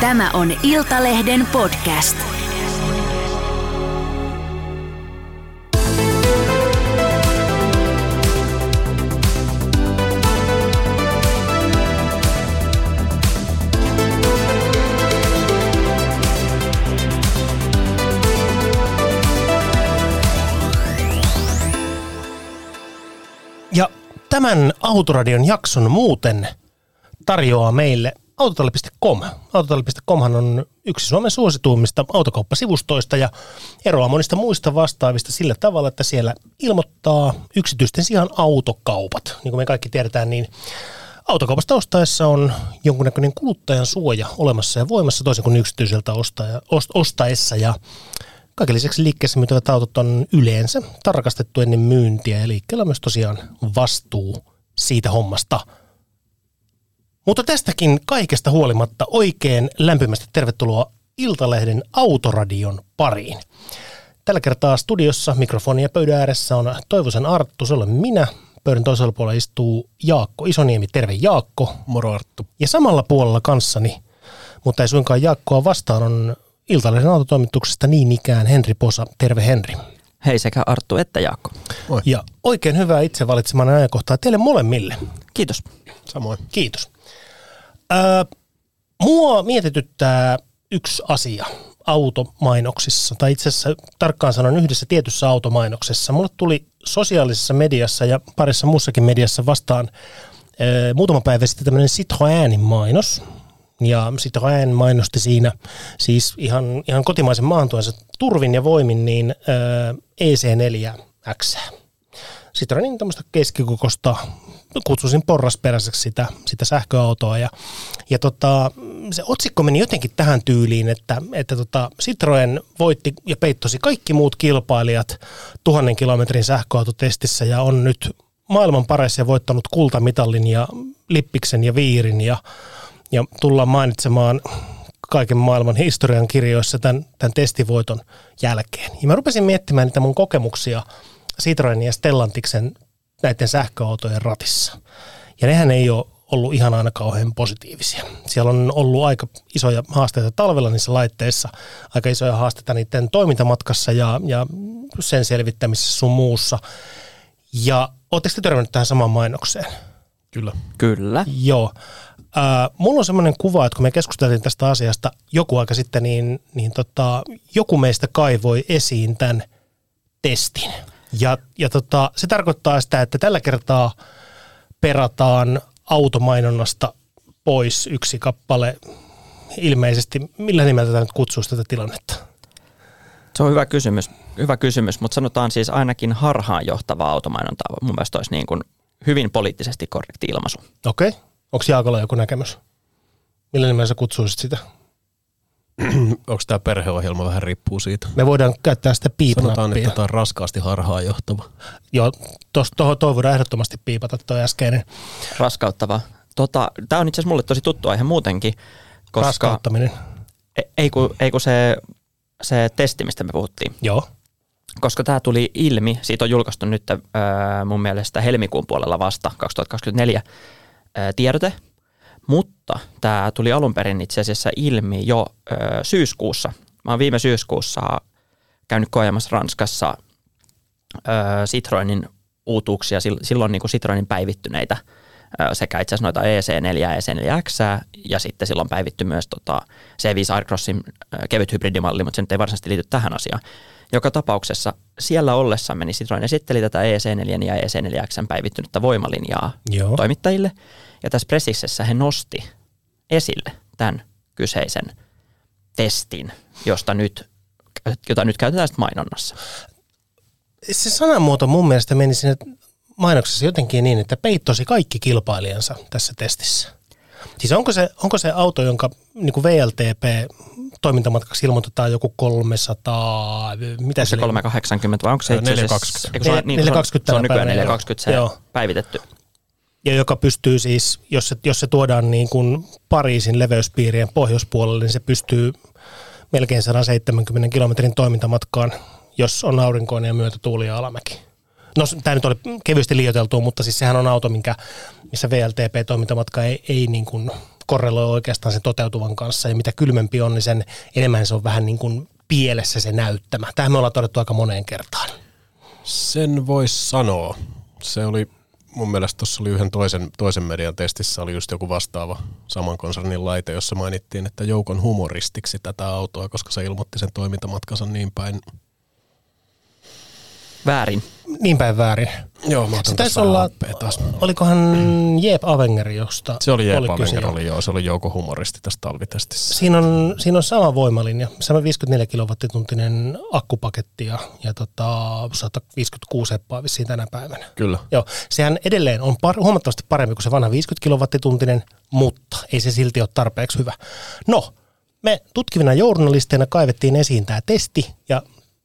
Tämä on Iltalehden podcast. Ja tämän Autoradion jakson muuten tarjoaa meille autotalli.com. Autotalli.comhan on yksi Suomen suosituimmista autokauppasivustoista ja eroaa monista muista vastaavista sillä tavalla, että siellä ilmoittaa yksityisten sijaan autokaupat. Niin kuin me kaikki tiedetään, niin autokaupasta ostaessa on jonkunnäköinen kuluttajan suoja olemassa ja voimassa toisin kuin yksityiseltä ostaja, ost, ostaessa. Ja kaiken lisäksi liikkeessä myytävät autot on yleensä tarkastettu ennen myyntiä ja liikkeellä on myös tosiaan vastuu siitä hommasta – mutta tästäkin kaikesta huolimatta oikein lämpimästi tervetuloa Iltalehden Autoradion pariin. Tällä kertaa studiossa mikrofonia pöydän ääressä on Toivosen Arttu, se olen minä. Pöydän toisella puolella istuu Jaakko Isoniemi. Terve Jaakko. Moro Arttu. Ja samalla puolella kanssani, mutta ei suinkaan Jaakkoa vastaan, on Iltalehden autotoimituksesta niin ikään Henri Posa. Terve Henri. Hei sekä Arttu että Jaakko. Moi. Ja oikein hyvää itse valitsemanne ajankohtaa teille molemmille. Kiitos. Samoin. Kiitos. Öö, mua mietityttää yksi asia automainoksissa, tai itse asiassa tarkkaan sanon yhdessä tietyssä automainoksessa. Mulle tuli sosiaalisessa mediassa ja parissa muussakin mediassa vastaan öö, muutama päivä sitten tämmöinen Citroenin mainos. Ja Citroen mainosti siinä siis ihan, ihan kotimaisen maantuensa turvin ja voimin niin öö, EC4X. Citroenin tämmöistä keskikokosta kutsuisin porrasperäiseksi sitä, sitä sähköautoa. Ja, ja tota, se otsikko meni jotenkin tähän tyyliin, että, että tota, Citroen voitti ja peittosi kaikki muut kilpailijat tuhannen kilometrin sähköautotestissä ja on nyt maailman paras ja voittanut kultamitalin ja lippiksen ja viirin ja, ja tullaan mainitsemaan kaiken maailman historian kirjoissa tämän, tämän testivoiton jälkeen. Ja mä rupesin miettimään niitä mun kokemuksia Citroenin ja Stellantiksen näiden sähköautojen ratissa. Ja nehän ei ole ollut ihan aina kauhean positiivisia. Siellä on ollut aika isoja haasteita talvella niissä laitteissa, aika isoja haasteita niiden toimintamatkassa ja, ja sen selvittämisessä sun muussa. Ja ootteko te törmännyt tähän samaan mainokseen? Kyllä. Kyllä. Joo. Äh, mulla on semmoinen kuva, että kun me keskusteltiin tästä asiasta joku aika sitten, niin, niin tota, joku meistä kaivoi esiin tämän testin. Ja, ja tota, se tarkoittaa sitä, että tällä kertaa perataan automainonnasta pois yksi kappale ilmeisesti. Millä nimellä tätä nyt kutsuisi tätä tilannetta? Se on hyvä kysymys, hyvä kysymys mutta sanotaan siis ainakin harhaanjohtava automainonta. Mun mielestä olisi niin kuin hyvin poliittisesti korrekti ilmaisu. Okei. Okay. Onko Jaakolla joku näkemys? Millä nimellä sä kutsuisit sitä? Onko tämä perheohjelma vähän riippuu siitä? Me voidaan käyttää sitä piipnappia. Sanotaan, että tämä on raskaasti harhaan johtava. Joo, tuohon toi voidaan ehdottomasti piipata tuo äskeinen. Raskauttava. Tota, tämä on itse asiassa mulle tosi tuttu aihe muutenkin. Koska Raskauttaminen. Ei, ei kun, ei kun se, se testi, mistä me puhuttiin. Joo. Koska tämä tuli ilmi, siitä on julkaistu nyt äh, mun mielestä helmikuun puolella vasta 2024 äh, tiedote, mutta tämä tuli alun perin itse asiassa ilmi jo ö, syyskuussa. Mä oon viime syyskuussa käynyt koajamassa Ranskassa ö, Citroenin uutuuksia, silloin niin kuin Citroenin päivittyneitä sekä itse asiassa noita EC4 ja EC4X ja sitten silloin päivitty myös tota C5 Aircrossin kevyt hybridimalli, mutta se nyt ei varsinaisesti liity tähän asiaan. Joka tapauksessa siellä ollessamme niin Citroen esitteli tätä EC4 ja EC4X päivittynyttä voimalinjaa Joo. toimittajille – ja tässä Presiksessä he nosti esille tämän kyseisen testin, josta nyt, jota nyt käytetään sitten mainonnassa. Se sanamuoto mun mielestä meni sinne mainoksessa jotenkin niin, että peittosi kaikki kilpailijansa tässä testissä. Siis onko se, onko se auto, jonka niin kuin VLTP toimintamatkaksi ilmoitetaan joku 300, mitä se 380 vai onko se itse asiassa? 420. 420 se on nykyään 420 se Joo. päivitetty ja joka pystyy siis, jos se, jos se tuodaan niin kuin Pariisin leveyspiirien pohjoispuolelle, niin se pystyy melkein 170 kilometrin toimintamatkaan, jos on aurinkoinen ja myötätuuli ja alamäki. No tämä nyt oli kevyesti liioiteltu, mutta siis sehän on auto, minkä, missä VLTP-toimintamatka ei, ei niin kuin korreloi oikeastaan sen toteutuvan kanssa. Ja mitä kylmempi on, niin sen enemmän se on vähän niin kuin pielessä se näyttämä. Tähän me ollaan todettu aika moneen kertaan. Sen voisi sanoa. Se oli, mun mielestä tuossa oli yhden toisen, toisen median testissä oli just joku vastaava saman konsernin laite, jossa mainittiin, että joukon humoristiksi tätä autoa, koska se ilmoitti sen toimintamatkansa niin päin. Väärin. Niin päin väärin. Joo, mä otan tässä olla, taas. olikohan Jeep Avenger, josta Se oli Jeep kyse, Avenger, joo. oli joo, se oli joukon humoristi tässä talvitestissä. Siinä on, siinä on sama voimalinja, sama 54 kilowattituntinen akkupaketti ja, ja tota, 156 heppaa vissiin tänä päivänä. Kyllä. Joo, sehän edelleen on par, huomattavasti parempi kuin se vanha 50 kilowattituntinen, mutta ei se silti ole tarpeeksi hyvä. No, me tutkivina journalisteina kaivettiin esiin tämä testi ja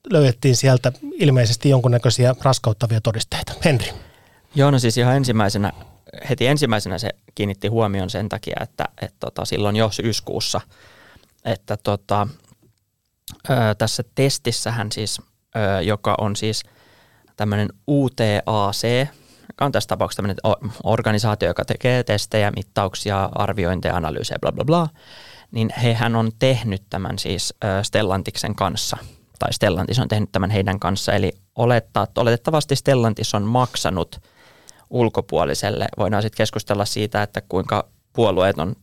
löydettiin sieltä ilmeisesti jonkunnäköisiä raskauttavia todisteita. Henri. Joo, no siis ihan ensimmäisenä, heti ensimmäisenä se kiinnitti huomioon sen takia, että, että tota, silloin jo syyskuussa, että tota, ö, tässä testissähän siis, ö, joka on siis tämmöinen UTAC, joka on tässä tapauksessa tämmöinen organisaatio, joka tekee testejä, mittauksia, arviointeja, analyysejä, bla bla bla, niin hehän on tehnyt tämän siis ö, Stellantiksen kanssa, tai Stellantis on tehnyt tämän heidän kanssa, eli olettaa, oletettavasti Stellantis on maksanut ulkopuoliselle. Voidaan sitten keskustella siitä, että kuinka puolueeton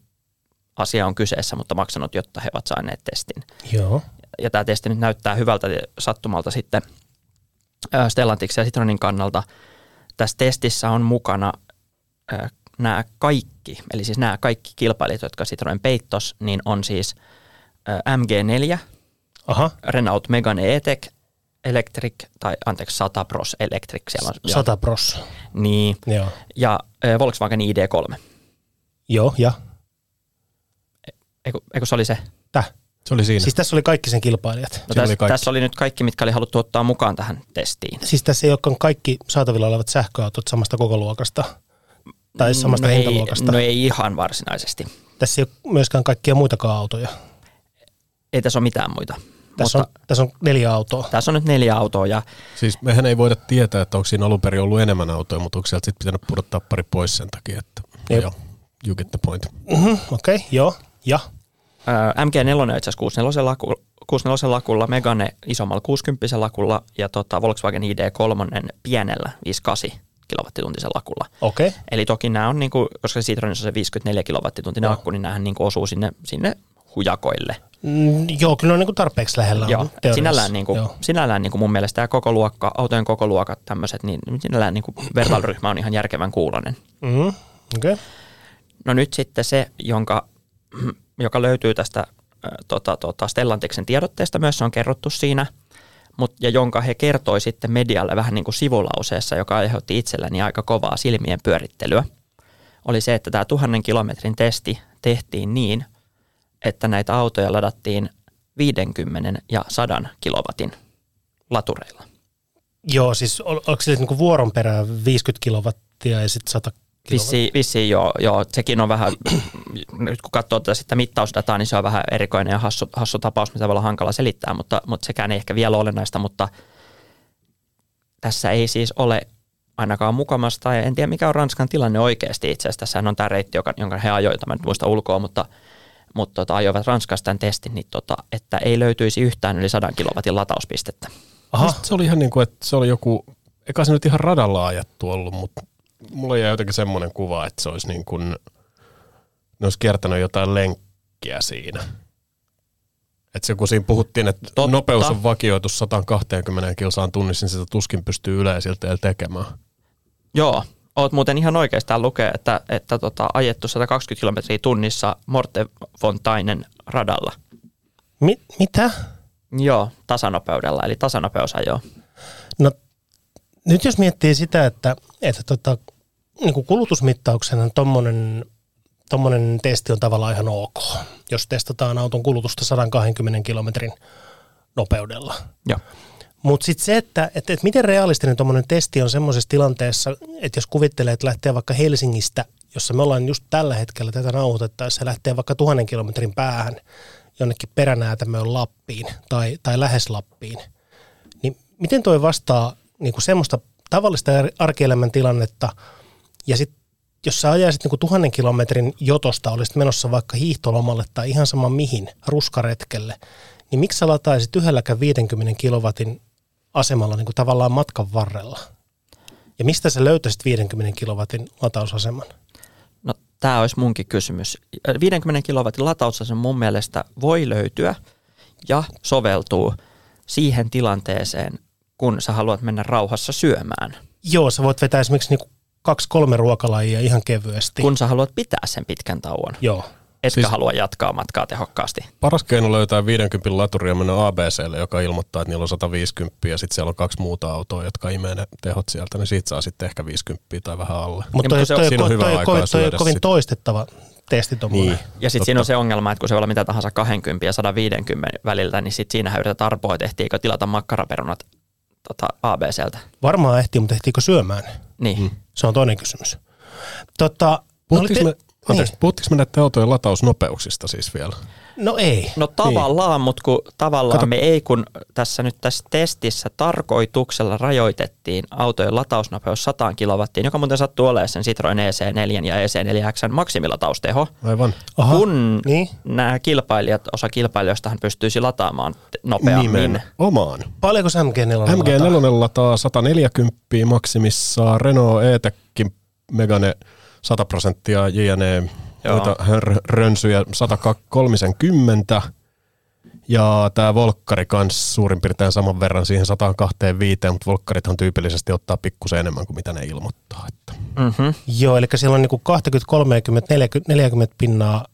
asia on kyseessä, mutta maksanut, jotta he ovat saaneet testin. Joo. Ja tämä testi nyt näyttää hyvältä sattumalta sitten Stellantiksen ja Citroenin kannalta. Tässä testissä on mukana nämä kaikki, eli siis nämä kaikki kilpailijat, jotka Citroen peittos, niin on siis ö, MG4, Aha, Renault Megane E-Tech, Electric, tai anteeksi, 100 Pros Electric siellä on. 100 pros. Niin, Joo. ja ö, Volkswagen ID3. Joo, ja Eikö, eikö se oli se? täh. Se oli siinä. Siis tässä oli kaikki sen kilpailijat. No tässä, oli kaikki. tässä oli nyt kaikki, mitkä oli haluttu ottaa mukaan tähän testiin. Siis tässä ei olekaan kaikki saatavilla olevat sähköautot samasta kokoluokasta tai samasta no hintaluokasta. Ei, no ei ihan varsinaisesti. Tässä ei ole myöskään kaikkia muitakaan autoja. Ei tässä ole mitään muita. Tässä, Mutta on, tässä on neljä autoa. tässä on nyt neljä autoa ja Siis mehän ei voida tietää, että onko siinä alun perin ollut enemmän autoja, mutta onko sieltä sitten pitänyt pudottaa pari pois sen takia, että no joo, you get the point. Mm-hmm, Okei, okay, joo. Ja ää, MG4 on itse asiassa 64 laku, 64 lakulla, Megane isommalla 60 lakulla ja tota Volkswagen ID3 pienellä 58 kilowattituntisella lakulla. okei. Okay. Eli toki nämä on, niinku, koska Citroenissa on se 54 kilowattituntiinen Joo. akku, niin näähän niinku osuu sinne, sinne hujakoille. Mm, joo, kyllä on niin kuin tarpeeksi lähellä. Joo, on teoriassa. sinällään, niin kuin, Joo. sinällään niin kuin mun mielestä tämä koko luokka, autojen koko luokat tämmöiset, niin sinällään niin kuin vertailuryhmä on ihan järkevän kuulonen. Mm, okei. Okay. No nyt sitten se, jonka, joka löytyy tästä äh, tota, tota Stellantiksen tiedotteesta myös, se on kerrottu siinä, mut, ja jonka he kertoi sitten medialle vähän niin kuin sivulauseessa, joka aiheutti itselläni aika kovaa silmien pyörittelyä, oli se, että tämä tuhannen kilometrin testi tehtiin niin, että näitä autoja ladattiin 50 ja 100 kilowatin latureilla. Joo, siis ol, onko sille niin vuoron perään 50 kilowattia ja sitten 100 kilowattia? Vissiin, vissiin joo, joo, sekin on vähän, nyt kun katsoo tätä sitä mittausdataa, niin se on vähän erikoinen ja hassu, hassu tapaus, mitä voi olla hankala selittää, mutta, mutta sekään ei ehkä vielä ole olennaista, mutta tässä ei siis ole ainakaan mukamasta, ja en tiedä mikä on Ranskan tilanne oikeasti itse asiassa. Tässähän on tämä reitti, joka, jonka he ajoivat, mä en muista ulkoa, mutta, mutta tota, ajoivat Ranskasta tämän testin, niin tota, että ei löytyisi yhtään yli 100 kilowatin latauspistettä. Aha, Se oli ihan niin kuin, että se oli joku, eikä se nyt ihan radalla ajettu ollut, mutta mulla jäi jotenkin semmoinen kuva, että se olisi niin kuin, ne olisi kiertänyt jotain lenkkiä siinä. Että se kun siinä puhuttiin, että Totta. nopeus on vakioitu 120 kilsaan tunnissa, niin sitä tuskin pystyy yleisiltä tekemään. Joo, oot muuten ihan oikeastaan lukee, että, että tota, ajettu 120 kilometriä tunnissa Mortefontainen radalla. Mi- mitä? Joo, tasanopeudella, eli tasanopeusajoa. No nyt jos miettii sitä, että, että tota, niin kuin kulutusmittauksena tommonen, tommonen testi on tavallaan ihan ok, jos testataan auton kulutusta 120 kilometrin nopeudella. Joo. Mutta sitten se, että, että, että miten realistinen tuommoinen testi on semmoisessa tilanteessa, että jos kuvittelee, että lähtee vaikka Helsingistä, jossa me ollaan just tällä hetkellä tätä nauhoitettaessa, se lähtee vaikka tuhannen kilometrin päähän jonnekin peränäätämöön Lappiin tai, tai lähes Lappiin, niin miten toi vastaa niin kuin semmoista tavallista arkielämän tilannetta? Ja sitten jos sä ajaisit niin tuhannen kilometrin jotosta, olisit menossa vaikka hiihtolomalle tai ihan sama mihin, ruskaretkelle, niin miksi sä lataisit yhdelläkään 50 kilowatin asemalla niin kuin tavallaan matkan varrella? Ja mistä sä löytäisit 50 kilowatin latausaseman? No tämä olisi munkin kysymys. 50 kilowatin latausasema mun mielestä voi löytyä ja soveltuu siihen tilanteeseen, kun sä haluat mennä rauhassa syömään. Joo, sä voit vetää esimerkiksi niin kaksi-kolme ruokalajia ihan kevyesti. Kun sä haluat pitää sen pitkän tauon. Joo. Etkä siis halua jatkaa matkaa tehokkaasti. Paras keino löytää 50 laturia ja mennä ABClle, joka ilmoittaa, että niillä on 150 ja sitten siellä on kaksi muuta autoa, jotka imee ne tehot sieltä, niin siitä saa sitten ehkä 50 tai vähän alle. Mutta toi, toi, toi, toi, toi, toi, toi on kovin toistettava testi Niin. Ja sitten siinä on se ongelma, että kun se voi olla mitä tahansa 20 ja 150 väliltä, niin sitten siinä yritetään arpoa, että ehtiikö tilata makkaraperunat tota, ABCltä. Varmaan ehtii, mutta ehtiikö syömään? Niin. Hmm. Se on toinen kysymys. Tota, Puhuttiinko me, Anteeksi, niin. puhuttiinko me näiden autojen latausnopeuksista siis vielä? No ei. No tavallaan, niin. mutta kun tavallaan Kato. me ei, kun tässä nyt tässä testissä tarkoituksella rajoitettiin autojen latausnopeus 100 kilowattiin, joka muuten sattuu olemaan sen Citroen EC4 ja EC4X maksimilatausteko. Aivan. Aha, kun niin. nämä kilpailijat, osa kilpailijoistahan pystyisi lataamaan nopeammin. Nimenomaan. Paljonko MG4 MG4 lataa 140 maksimissaan, Renault E-Tekin Megane 100 prosenttia, JNE noita rönsyjä 130 ja tämä Volkkari kanssa suurin piirtein saman verran siihen 125, mutta Volkkarithan tyypillisesti ottaa pikkusen enemmän kuin mitä ne ilmoittaa. Että. Mm-hmm. Joo, eli siellä on niinku 20, 30, 40, 40 pinnaa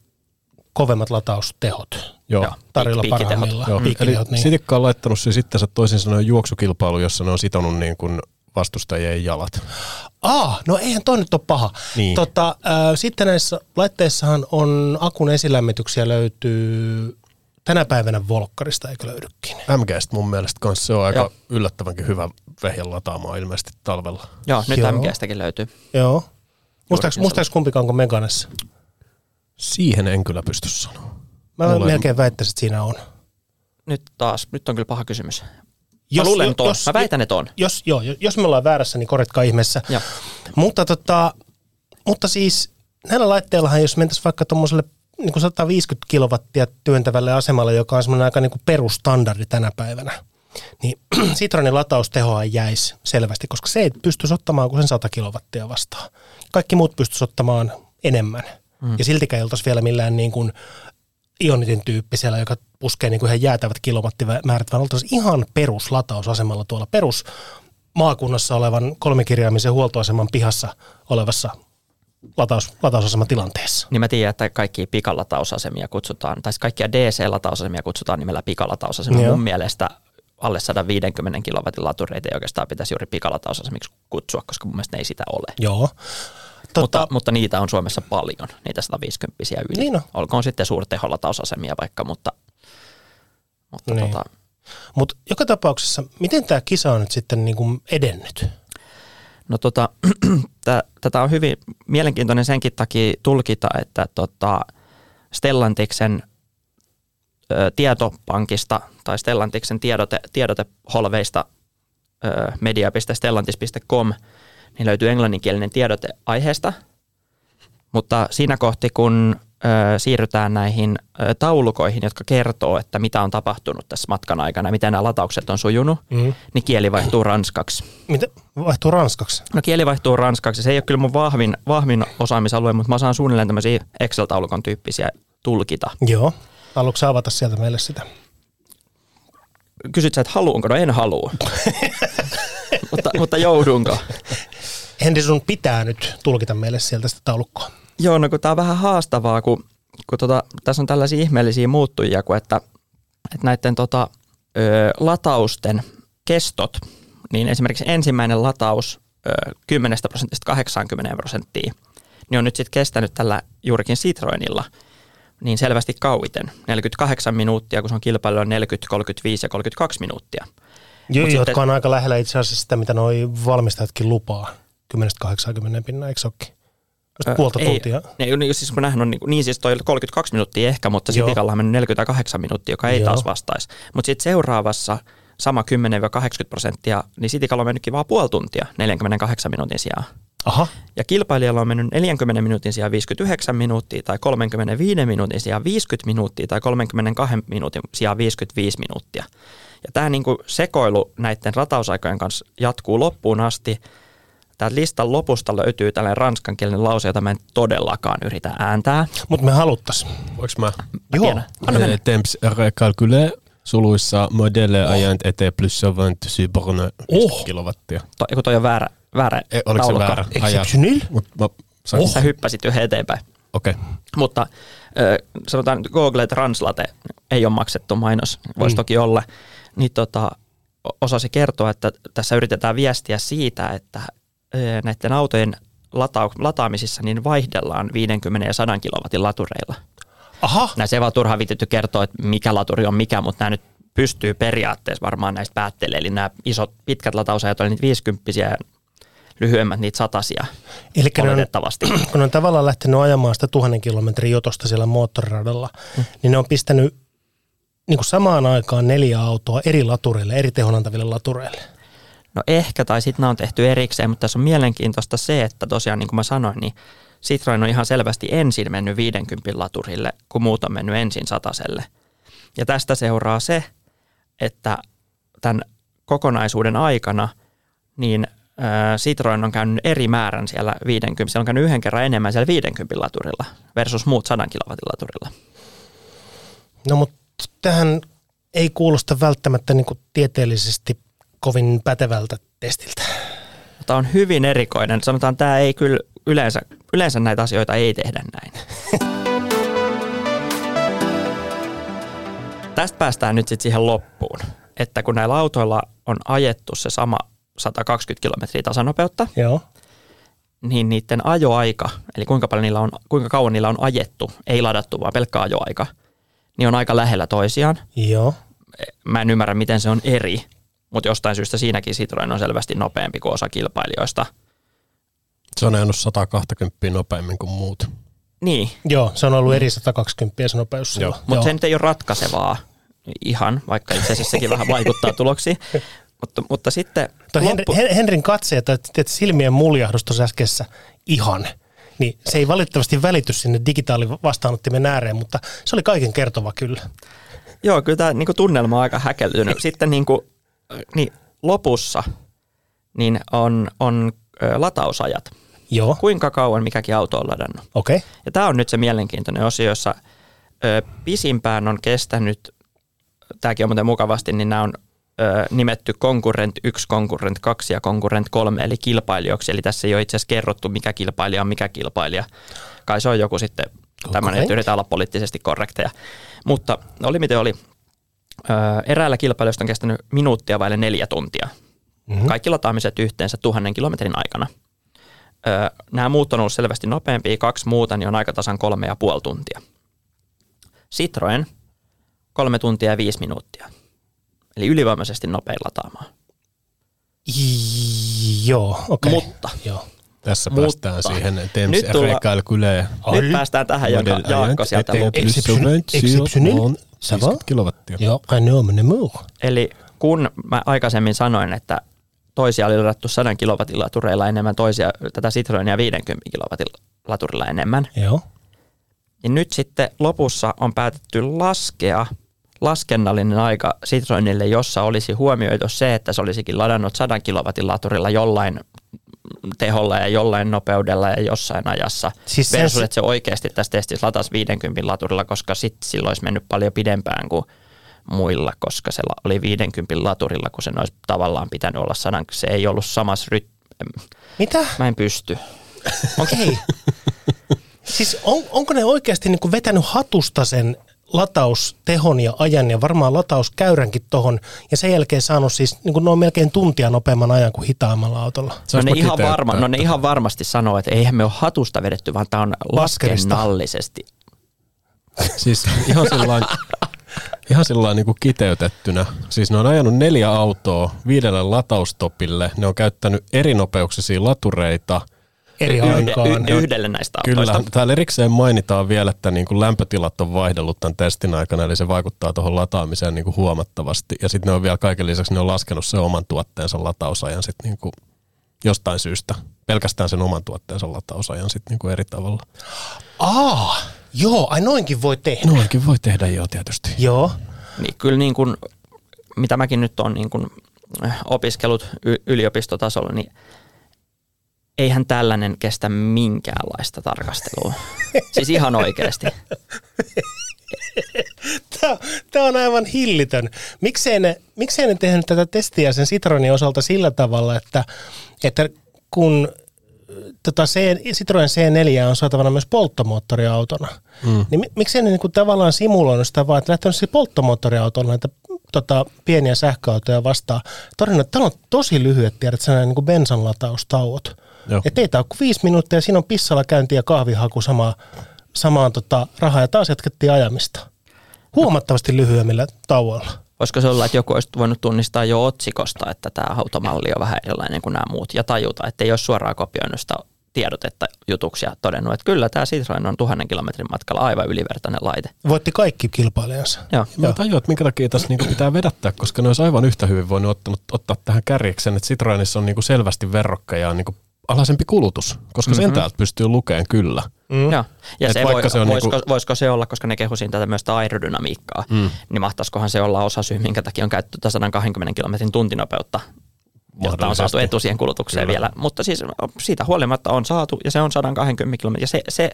kovemmat lataustehot Joo. tarjolla Piik- parhaimmilla. Joo. Eli niin. Sitikka on laittanut siis sitten toisin sanoen juoksukilpailu, jossa ne on sitonut niin kuin vastustajien jalat. Ah, no eihän toi nyt ole paha. Niin. Tota, äh, sitten näissä laitteissahan on akun esilämmityksiä löytyy tänä päivänä Volkkarista, eikö löydykin? MGstä mun mielestä kanssa se on aika Joo. yllättävänkin hyvä vehje lataamaan ilmeisesti talvella. Joo, nyt Joo. MGstäkin löytyy. Joo. Muistaaks, kumpikaan kuin Meganessa? Siihen en kyllä pysty sanoa. Mä Mulle melkein väittäisin, että siinä on. Nyt taas, nyt on kyllä paha kysymys. Jos, mä luulen, jos, mä väitän, että on. Jos, joo, jos me ollaan väärässä, niin korjatkaa ihmeessä. Ja. Mutta, tota, mutta siis näillä laitteillahan, jos mentäisiin vaikka tuommoiselle niin 150 kilowattia työntävälle asemalle, joka on semmoinen aika niin kuin perustandardi tänä päivänä, niin Citroenin lataustehoa jäisi selvästi, koska se ei pystyisi ottamaan kuin sen 100 kilowattia vastaan. Kaikki muut pystyisi ottamaan enemmän. Mm. Ja siltikään ei oltaisi vielä millään niin kuin Ionitin tyyppisellä, joka puskee niin kuin ihan jäätävät kilowattimäärät, vaan oltaisiin ihan peruslataus-asemalla tuolla perus maakunnassa olevan kolmikirjaamisen huoltoaseman pihassa olevassa lataus, latausaseman tilanteessa. Niin mä tiedän, että kaikki pikalatausasemia kutsutaan, tai siis kaikkia DC-latausasemia kutsutaan nimellä pikalatausasemia. Mun mielestä alle 150 kilowatin latureita ei oikeastaan pitäisi juuri pikalatausasemiksi kutsua, koska mun mielestä ne ei sitä ole. Joo. Tota, mutta, mutta niitä on Suomessa paljon, niitä 150 yli. Niin on. Olkoon sitten suurteholatausasemia vaikka, mutta, mutta niin. tota, Mut joka tapauksessa, miten tämä kisa on nyt sitten niin kuin edennyt? No tota, tätä on hyvin mielenkiintoinen senkin takia tulkita, että tota, Stellantiksen ö, tietopankista tai Stellantiksen tiedote, tiedoteholveista media.stellantis.com – niin löytyy englanninkielinen tiedote aiheesta, mutta siinä kohti, kun ö, siirrytään näihin ö, taulukoihin, jotka kertoo, että mitä on tapahtunut tässä matkan aikana, miten nämä lataukset on sujunut, mm. niin kieli vaihtuu ranskaksi. Mitä? Vaihtuu ranskaksi? No kieli vaihtuu ranskaksi. Se ei ole kyllä mun vahvin, vahvin osaamisalue, mutta mä saan suunnilleen tämmöisiä Excel-taulukon tyyppisiä tulkita. Joo. Haluatko avata sieltä meille sitä? Kysyt sä, että haluunko? No en halua. mutta, mutta joudunko? Henri, sun pitää nyt tulkita meille sieltä sitä taulukkoa. Joo, no kun tämä on vähän haastavaa, kun, kun tota, tässä on tällaisia ihmeellisiä muuttujia, kun että, että näiden tota, ö, latausten kestot, niin esimerkiksi ensimmäinen lataus ö, 10 prosentista 80 prosenttia, niin on nyt sitten kestänyt tällä juurikin Citroenilla niin selvästi kauiten. 48 minuuttia, kun se on kilpailu on 40, 35 ja 32 minuuttia. Joo, jotka sitten, on aika lähellä itse asiassa sitä, mitä noi valmistajatkin lupaa. 10-80 pinna, eikö sekin? Öö, puolta ei, tuntia. Ei, niin, siis kun nähdään, on niin, niin siis toi 32 minuuttia ehkä, mutta sitten pikalla on mennyt 48 minuuttia, joka ei Joo. taas vastaisi. Mutta sitten seuraavassa sama 10-80 prosenttia, niin Sitikalla on mennytkin vaan puoli tuntia 48 minuutin sijaan. Aha. Ja kilpailijalla on mennyt 40 minuutin sijaan 59 minuuttia tai 35 minuutin sijaan 50 minuuttia tai 32 minuutin sijaan 55 minuuttia. Ja tämä niinku sekoilu näiden ratausaikojen kanssa jatkuu loppuun asti. Täältä listan lopusta löytyy tällainen ranskankielinen lause, jota mä en todellakaan yritä ääntää. Mutta me haluttais. Voinko mä? Joo. Tiedän. Anna mennä. Eh, Temps recalculé suluissa modelle ajant était plus savant sur borne Oh. kilowattia. To, kun toi on väärä, väärä Eh, oliko se taulukko. väärä? Exceptionnel. Mut mä, saanko- Sä hyppäsit yhden eteenpäin. Okei. Okay. Mutta ö, sanotaan että Google Translate ei ole maksettu mainos, voisi Mm. toki olla, niin tota, osasi kertoa, että tässä yritetään viestiä siitä, että näiden autojen lata- lataamisissa niin vaihdellaan 50 ja 100 kilowatin latureilla. Aha. Näissä ei vaan turhaan viitetty kertoa, että mikä laturi on mikä, mutta nämä nyt pystyy periaatteessa varmaan näistä päättelemään. Eli nämä isot pitkät latausajat oli niitä 50 ja lyhyemmät niitä satasia Eli ne on, kun ne on tavallaan lähtenyt ajamaan sitä tuhannen kilometrin jotosta siellä moottoriradalla, mm. niin ne on pistänyt niin kuin samaan aikaan neljä autoa eri latureille, eri tehonantaville latureille. No ehkä, tai sitten nämä on tehty erikseen, mutta tässä on mielenkiintoista se, että tosiaan niin kuin mä sanoin, niin Citroen on ihan selvästi ensin mennyt 50 laturille, kun muut on mennyt ensin sataselle. Ja tästä seuraa se, että tämän kokonaisuuden aikana niin Citroen on käynyt eri määrän siellä 50, siellä on käynyt yhden kerran enemmän siellä 50 laturilla versus muut 100 kilowatin laturilla. No mutta tähän ei kuulosta välttämättä niin kuin tieteellisesti kovin pätevältä testiltä. Tämä on hyvin erikoinen. Sanotaan, tämä ei kyllä yleensä, yleensä näitä asioita ei tehdä näin. Tästä päästään nyt sitten siihen loppuun, että kun näillä autoilla on ajettu se sama 120 kilometriä tasanopeutta, Joo. niin niiden ajoaika, eli kuinka, paljon niillä on, kuinka kauan niillä on ajettu, ei ladattu, vaan pelkkä ajoaika, niin on aika lähellä toisiaan. Joo. Mä en ymmärrä, miten se on eri, mutta jostain syystä siinäkin Citroen on selvästi nopeampi kuin osa kilpailijoista. Se on ajanut 120 nopeammin kuin muut. Niin, Joo, se on ollut eri 120 se nopeus. Joo. Mutta se nyt ei ole ratkaisevaa ihan, vaikka itse asiassa sekin vähän vaikuttaa tuloksiin. Mutta, mutta sitten Henri, loppu, Hen- Henrin katse ja tiedät, silmien muljahdus tuossa äskeisessä ihan, niin se ei valitettavasti välity sinne digitaalivastaanottimen ääreen, mutta se oli kaiken kertova kyllä. joo, kyllä tämä niinku tunnelma on aika häkeltynyt. Sitten niinku, niin lopussa niin on, on ö, latausajat. Joo, Kuinka kauan mikäkin auto on ladannut. okei. Okay. Ja tämä on nyt se mielenkiintoinen osio, jossa ö, pisimpään on kestänyt, tämäkin on muuten mukavasti, niin nämä on ö, nimetty konkurrent 1, konkurrent 2 ja konkurrent 3, eli kilpailijoiksi. Eli tässä ei ole itse asiassa kerrottu, mikä kilpailija on mikä kilpailija. Kai se on joku sitten tämmöinen, Okei. että yritetään olla poliittisesti korrekteja. Mutta oli miten oli. Eräällä kilpailijoista on kestänyt minuuttia vaille neljä tuntia. Mm-hmm. Kaikki lataamiset yhteensä tuhannen kilometrin aikana. Ö, nämä muut on ollut selvästi nopeampia, kaksi muuta, niin on aika tasan kolme ja puoli tuntia. Citroen, kolme tuntia ja viisi minuuttia. Eli ylivoimaisesti nopein lataamaan. Joo, okei. Okay. Mutta Joo. Tässä Mutta päästään siihen Temps nyt tulla- nyt päästään tähän, jonka Jaakko sieltä était Ça va? 50 kilowattia. Joo, I know mon amour. Eli kun mä aikaisemmin sanoin, että toisia oli ladattu 100 kilowatin latureilla enemmän, toisia tätä Citroenia 50 kilowatin laturilla enemmän, Joo. niin nyt sitten lopussa on päätetty laskea laskennallinen aika Citroenille, jossa olisi huomioitu se, että se olisikin ladannut 100 kilowatin laturilla jollain teholla ja jollain nopeudella ja jossain ajassa. Siis versus, että se oikeasti tässä testissä latasi 50 laturilla, koska sitten silloin olisi mennyt paljon pidempään kuin muilla, koska se oli 50 laturilla, kun sen olisi tavallaan pitänyt olla sadan. Se ei ollut samassa ryt... Mitä? Mä en pysty. Okei. siis on, onko ne oikeasti niin kuin vetänyt hatusta sen lataustehon ja ajan ja varmaan latauskäyränkin tohon ja sen jälkeen saanut siis niin kuin noin melkein tuntia nopeamman ajan kuin hitaammalla autolla. No ne, ihan varma, no ne ihan varmasti sanoo, että eihän me ole hatusta vedetty, vaan tämä on Laskerista. laskennallisesti. Siis ihan sellainen, ihan sellainen niin kuin kiteytettynä. Siis ne on ajanut neljä autoa viidelle lataustopille. Ne on käyttänyt eri nopeuksisia latureita. Eri Yhde, aikaan. y, yhdelle näistä Kyllä, autoista. täällä erikseen mainitaan vielä, että niin kuin lämpötilat on vaihdellut tämän testin aikana, eli se vaikuttaa tuohon lataamiseen niin kuin huomattavasti. Ja sitten ne on vielä kaiken lisäksi, ne on laskenut sen oman tuotteensa latausajan sitten niin kuin jostain syystä. Pelkästään sen oman tuotteensa latausaajan sitten niinku eri tavalla. Aa, joo, ai noinkin voi tehdä. Noinkin voi tehdä jo tietysti. Joo. Niin kyllä niin kuin, mitä mäkin nyt olen niin kuin opiskellut y- yliopistotasolla, niin eihän tällainen kestä minkäänlaista tarkastelua. siis ihan oikeasti. Tämä, tämä on aivan hillitön. Miksei ne, miksei ne tehnyt tätä testiä sen Citroenin osalta sillä tavalla, että, että kun tota C, Citroen C4 on saatavana myös polttomoottoriautona, mm. niin miksei ne niinku tavallaan simuloinut sitä vaan, että lähtenyt siis polttomoottoriautolla näitä tota, pieniä sähköautoja vastaan. Että täällä on tosi lyhyet tiedät, sellainen niin Että ei tämä ole viisi minuuttia ja siinä on pissalla käynti ja kahvihaku sama, samaan tota, rahaa ja taas jatkettiin ajamista. Huomattavasti lyhyemmillä tauoilla. Voisiko se olla, että joku olisi voinut tunnistaa jo otsikosta, että tämä automalli on vähän erilainen kuin nämä muut ja tajuta, että ei ole suoraan kopioinut sitä tiedotetta jutuksi ja todennut, että kyllä tämä Citroen on tuhannen kilometrin matkalla aivan ylivertainen laite. Voitti kaikki kilpailijansa. Joo. Mä tajuan, että minkä takia tässä niinku pitää vedättää, koska ne olisi aivan yhtä hyvin voinut ottanut, ottaa tähän kärjeksen, että Citroenissa on niinku selvästi verrokkeja niinku alhaisempi kulutus, koska mm-hmm. sen täältä pystyy lukemaan kyllä. Mm. Joo. Ja Et se vaikka voi, se on voisiko, niinku- voisiko se olla, koska ne kehusin tätä myös aerodynamiikkaa, mm. niin mahtaisikohan se olla osa syy, minkä takia on käytetty tätä 120 kilometrin tuntinopeutta, jotta on saatu etusien kulutukseen Kyllä. vielä. Mutta siis siitä huolimatta on saatu, ja se on 120 kilometriä. Se, se,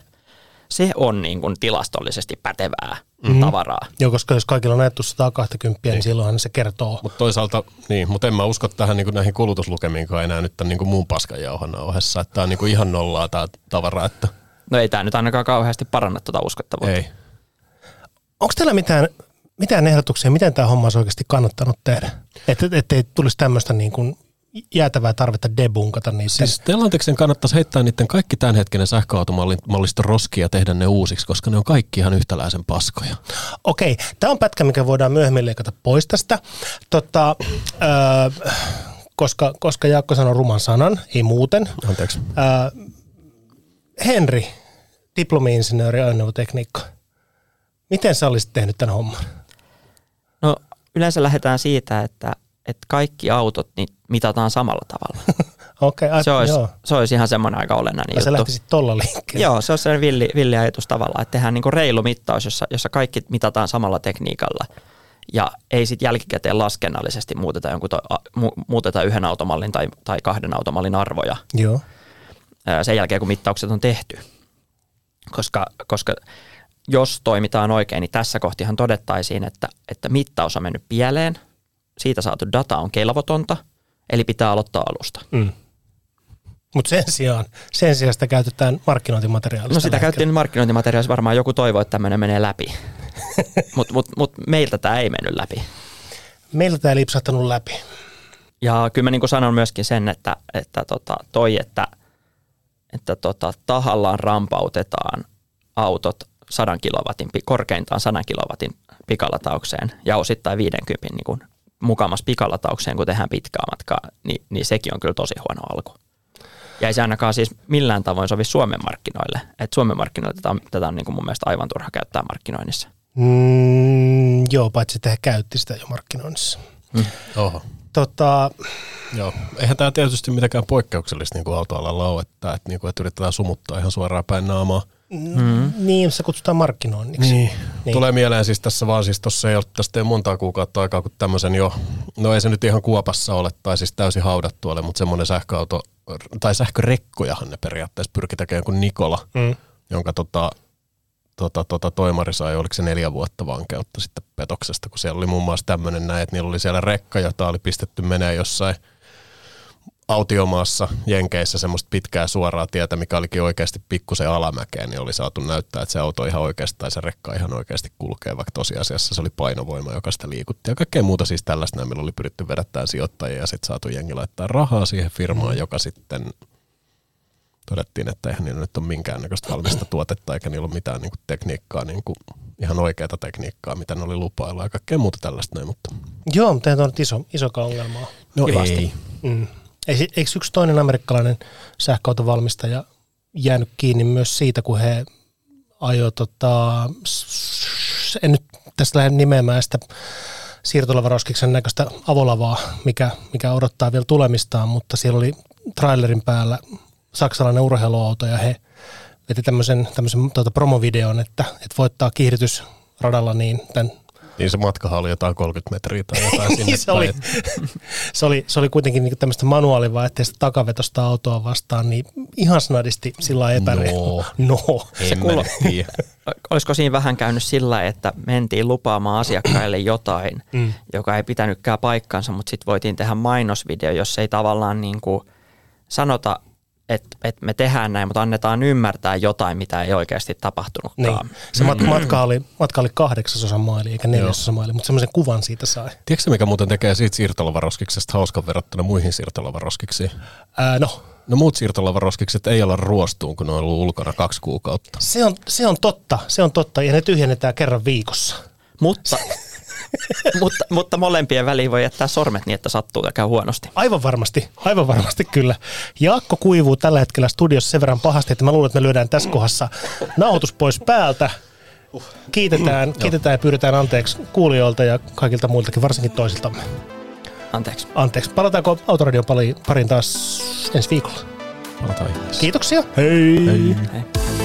se on niin kuin tilastollisesti pätevää mm. tavaraa. Joo, koska jos kaikilla on ajettu 120, niin silloinhan se kertoo. Mutta toisaalta, niin, mutta en mä usko tähän niinku näihin kulutuslukemiinkaan enää nyt tämän niinku muun paskan jauhannan ohessa, että tämä on niinku ihan nollaa tämä tavara, että No ei tämä nyt ainakaan kauheasti paranna tuota uskottavuutta. ei. Onko teillä mitään, mitään ehdotuksia, miten tämä homma olisi oikeasti kannattanut tehdä? Että et, ei tulisi tämmöistä niin kuin jäätävää tarvetta debunkata niitä. Siis Stellantiksen kannattaisi heittää niiden kaikki tämänhetkinen sähköautomallisto roskia ja tehdä ne uusiksi, koska ne on kaikki ihan yhtäläisen paskoja. Okei, tämä on pätkä, mikä voidaan myöhemmin leikata pois tästä, tota, öö, koska, koska Jaakko sanoi ruman sanan, ei muuten. Anteeksi. Öö, Henri, diplomi-insinööri ajoneuvotekniikka. Miten sä olisit tehnyt tämän homman? No yleensä lähdetään siitä, että, että kaikki autot niin mitataan samalla tavalla. Okei, okay, Se olisi, joo. se olisi ihan semmoinen aika olennainen Ja sä juttu. lähtisit tolla liikkeelle. Joo, se on sellainen villi, villi ajatus tavallaan, että tehdään niin reilu mittaus, jossa, jossa kaikki mitataan samalla tekniikalla ja ei sitten jälkikäteen laskennallisesti muuteta, jonkun to, mu, muuteta yhden automallin tai, tai kahden automallin arvoja Joo. sen jälkeen, kun mittaukset on tehty. Koska, koska jos toimitaan oikein, niin tässä kohtihan todettaisiin, että, että mittaus on mennyt pieleen, siitä saatu data on kelvotonta, eli pitää aloittaa alusta. Mm. Mutta sen sijaan, sen sijaan sitä käytetään markkinointimateriaalista. No sitä käytettiin markkinointimateriaalissa varmaan joku toivoo, että tämmöinen menee läpi. Mutta mut, mut meiltä tämä ei mennyt läpi. Meiltä tämä ei lipsahtanut läpi. Ja kyllä mä niin sanon myöskin sen, että, että tota, toi, että, että tota, tahallaan rampautetaan autot 100 kilowatin, korkeintaan 100 kilowatin pikalataukseen ja osittain 50 niin kuin mukamas pikalataukseen, kun tehdään pitkää matkaa, niin, niin sekin on kyllä tosi huono alku. Ja ei se ainakaan siis millään tavoin sovi Suomen markkinoille. Et Suomen markkinoille tätä on, tätä on niin kuin mun mielestä aivan turha käyttää markkinoinnissa. Mm, joo, paitsi että he käytti sitä jo markkinoinnissa. Oho. Tota, Joo. Eihän tämä tietysti mitenkään poikkeuksellista niin kuin autoalalla ole, että, että, niin kuin, että yritetään sumuttaa ihan suoraan päin naamaa. Mm. niin, se kutsutaan markkinoinniksi. Niin. Niin. Tulee mieleen siis tässä vaan, siis tuossa ei ole tästä ei montaa kuukautta aikaa, kun tämmöisen jo, no ei se nyt ihan kuopassa ole, tai siis täysin haudattu ole, mutta semmoinen sähköauto, tai sähkörekkojahan ne periaatteessa pyrki tekemään kuin Nikola, Mm. jonka tota, tota, tota, toimari sai, oliko se neljä vuotta vankeutta sitten petoksesta, kun siellä oli muun muassa tämmöinen näin, että niillä oli siellä rekka, jota oli pistetty menee jossain autiomaassa Jenkeissä semmoista pitkää suoraa tietä, mikä olikin oikeasti pikkusen alamäkeen, niin oli saatu näyttää, että se auto ihan oikeasti tai se rekka ihan oikeasti kulkee, vaikka tosiasiassa se oli painovoima, joka sitä liikutti. Ja kaikkea muuta siis tällaista, näin, millä oli pyritty vedättämään sijoittajia ja sitten saatu jengi laittaa rahaa siihen firmaan, joka sitten todettiin, että eihän niillä nyt ole minkäännäköistä valmista tuotetta eikä niillä ole mitään niin kuin tekniikkaa, niin kuin ihan oikeaa tekniikkaa, mitä ne oli lupailla ja kaikkea muuta tällaista näin, mutta Joo, mutta tämä on iso, iso ongelma. no Kivasti. ei. Mm. Ei- Eikö yksi toinen amerikkalainen sähköautovalmistaja jäänyt kiinni myös siitä, kun he ajoi, tota, en nyt tästä lähde nimeämään sitä siirtolavaroskiksen näköistä avolavaa, mikä, mikä odottaa vielä tulemistaan, mutta siellä oli trailerin päällä saksalainen urheiluauto ja he veti tämmöisen, tämmöisen tuota promovideon, että, että voittaa kiihdytysradalla niin tämän Niin se matkahan oli jotain 30 metriä tai jotain sinne niin se, oli, se, oli, se oli kuitenkin niin tämmöistä manuaalivaihteista takavetosta autoa vastaan, niin ihan snadisti sillä epäreilu. No. no. Mä kuulo-. Olisiko siinä vähän käynyt sillä, että mentiin lupaamaan asiakkaille jotain, mm. joka ei pitänytkään paikkansa, mutta sitten voitiin tehdä mainosvideo, jos ei tavallaan niin kuin sanota, että, että me tehdään näin, mutta annetaan ymmärtää jotain, mitä ei oikeasti Niin. tapahtunutkaan. Se mat- matka, oli, matka oli kahdeksasosa maili eikä neljäsosa maili, mutta semmoisen kuvan siitä sai. Tiedätkö mikä muuten tekee siitä siirtolavaroskiksesta hauskan verrattuna muihin siirtolavaroskiksiin? Ää, no, No muut siirtolavaroskikset ei olla ruostuun, kun ne on ollut ulkona kaksi kuukautta. se on, se on totta, se on totta, ja ne tyhjennetään kerran viikossa. Mutta, mutta, mutta molempien väliin voi jättää sormet niin, että sattuu ja käy huonosti. Aivan varmasti, aivan varmasti kyllä. Jaakko kuivuu tällä hetkellä studiossa sen verran pahasti, että mä luulen, että me lyödään tässä kohdassa nauhoitus pois päältä. Kiitetään, kiitetään ja pyydetään anteeksi kuulijoilta ja kaikilta muiltakin, varsinkin toisiltamme. Anteeksi. Anteeksi. Palataanko Autoradion pari- pariin taas ensi viikolla? Palataan ihmeessä. Kiitoksia. Hei. Hei. Hei.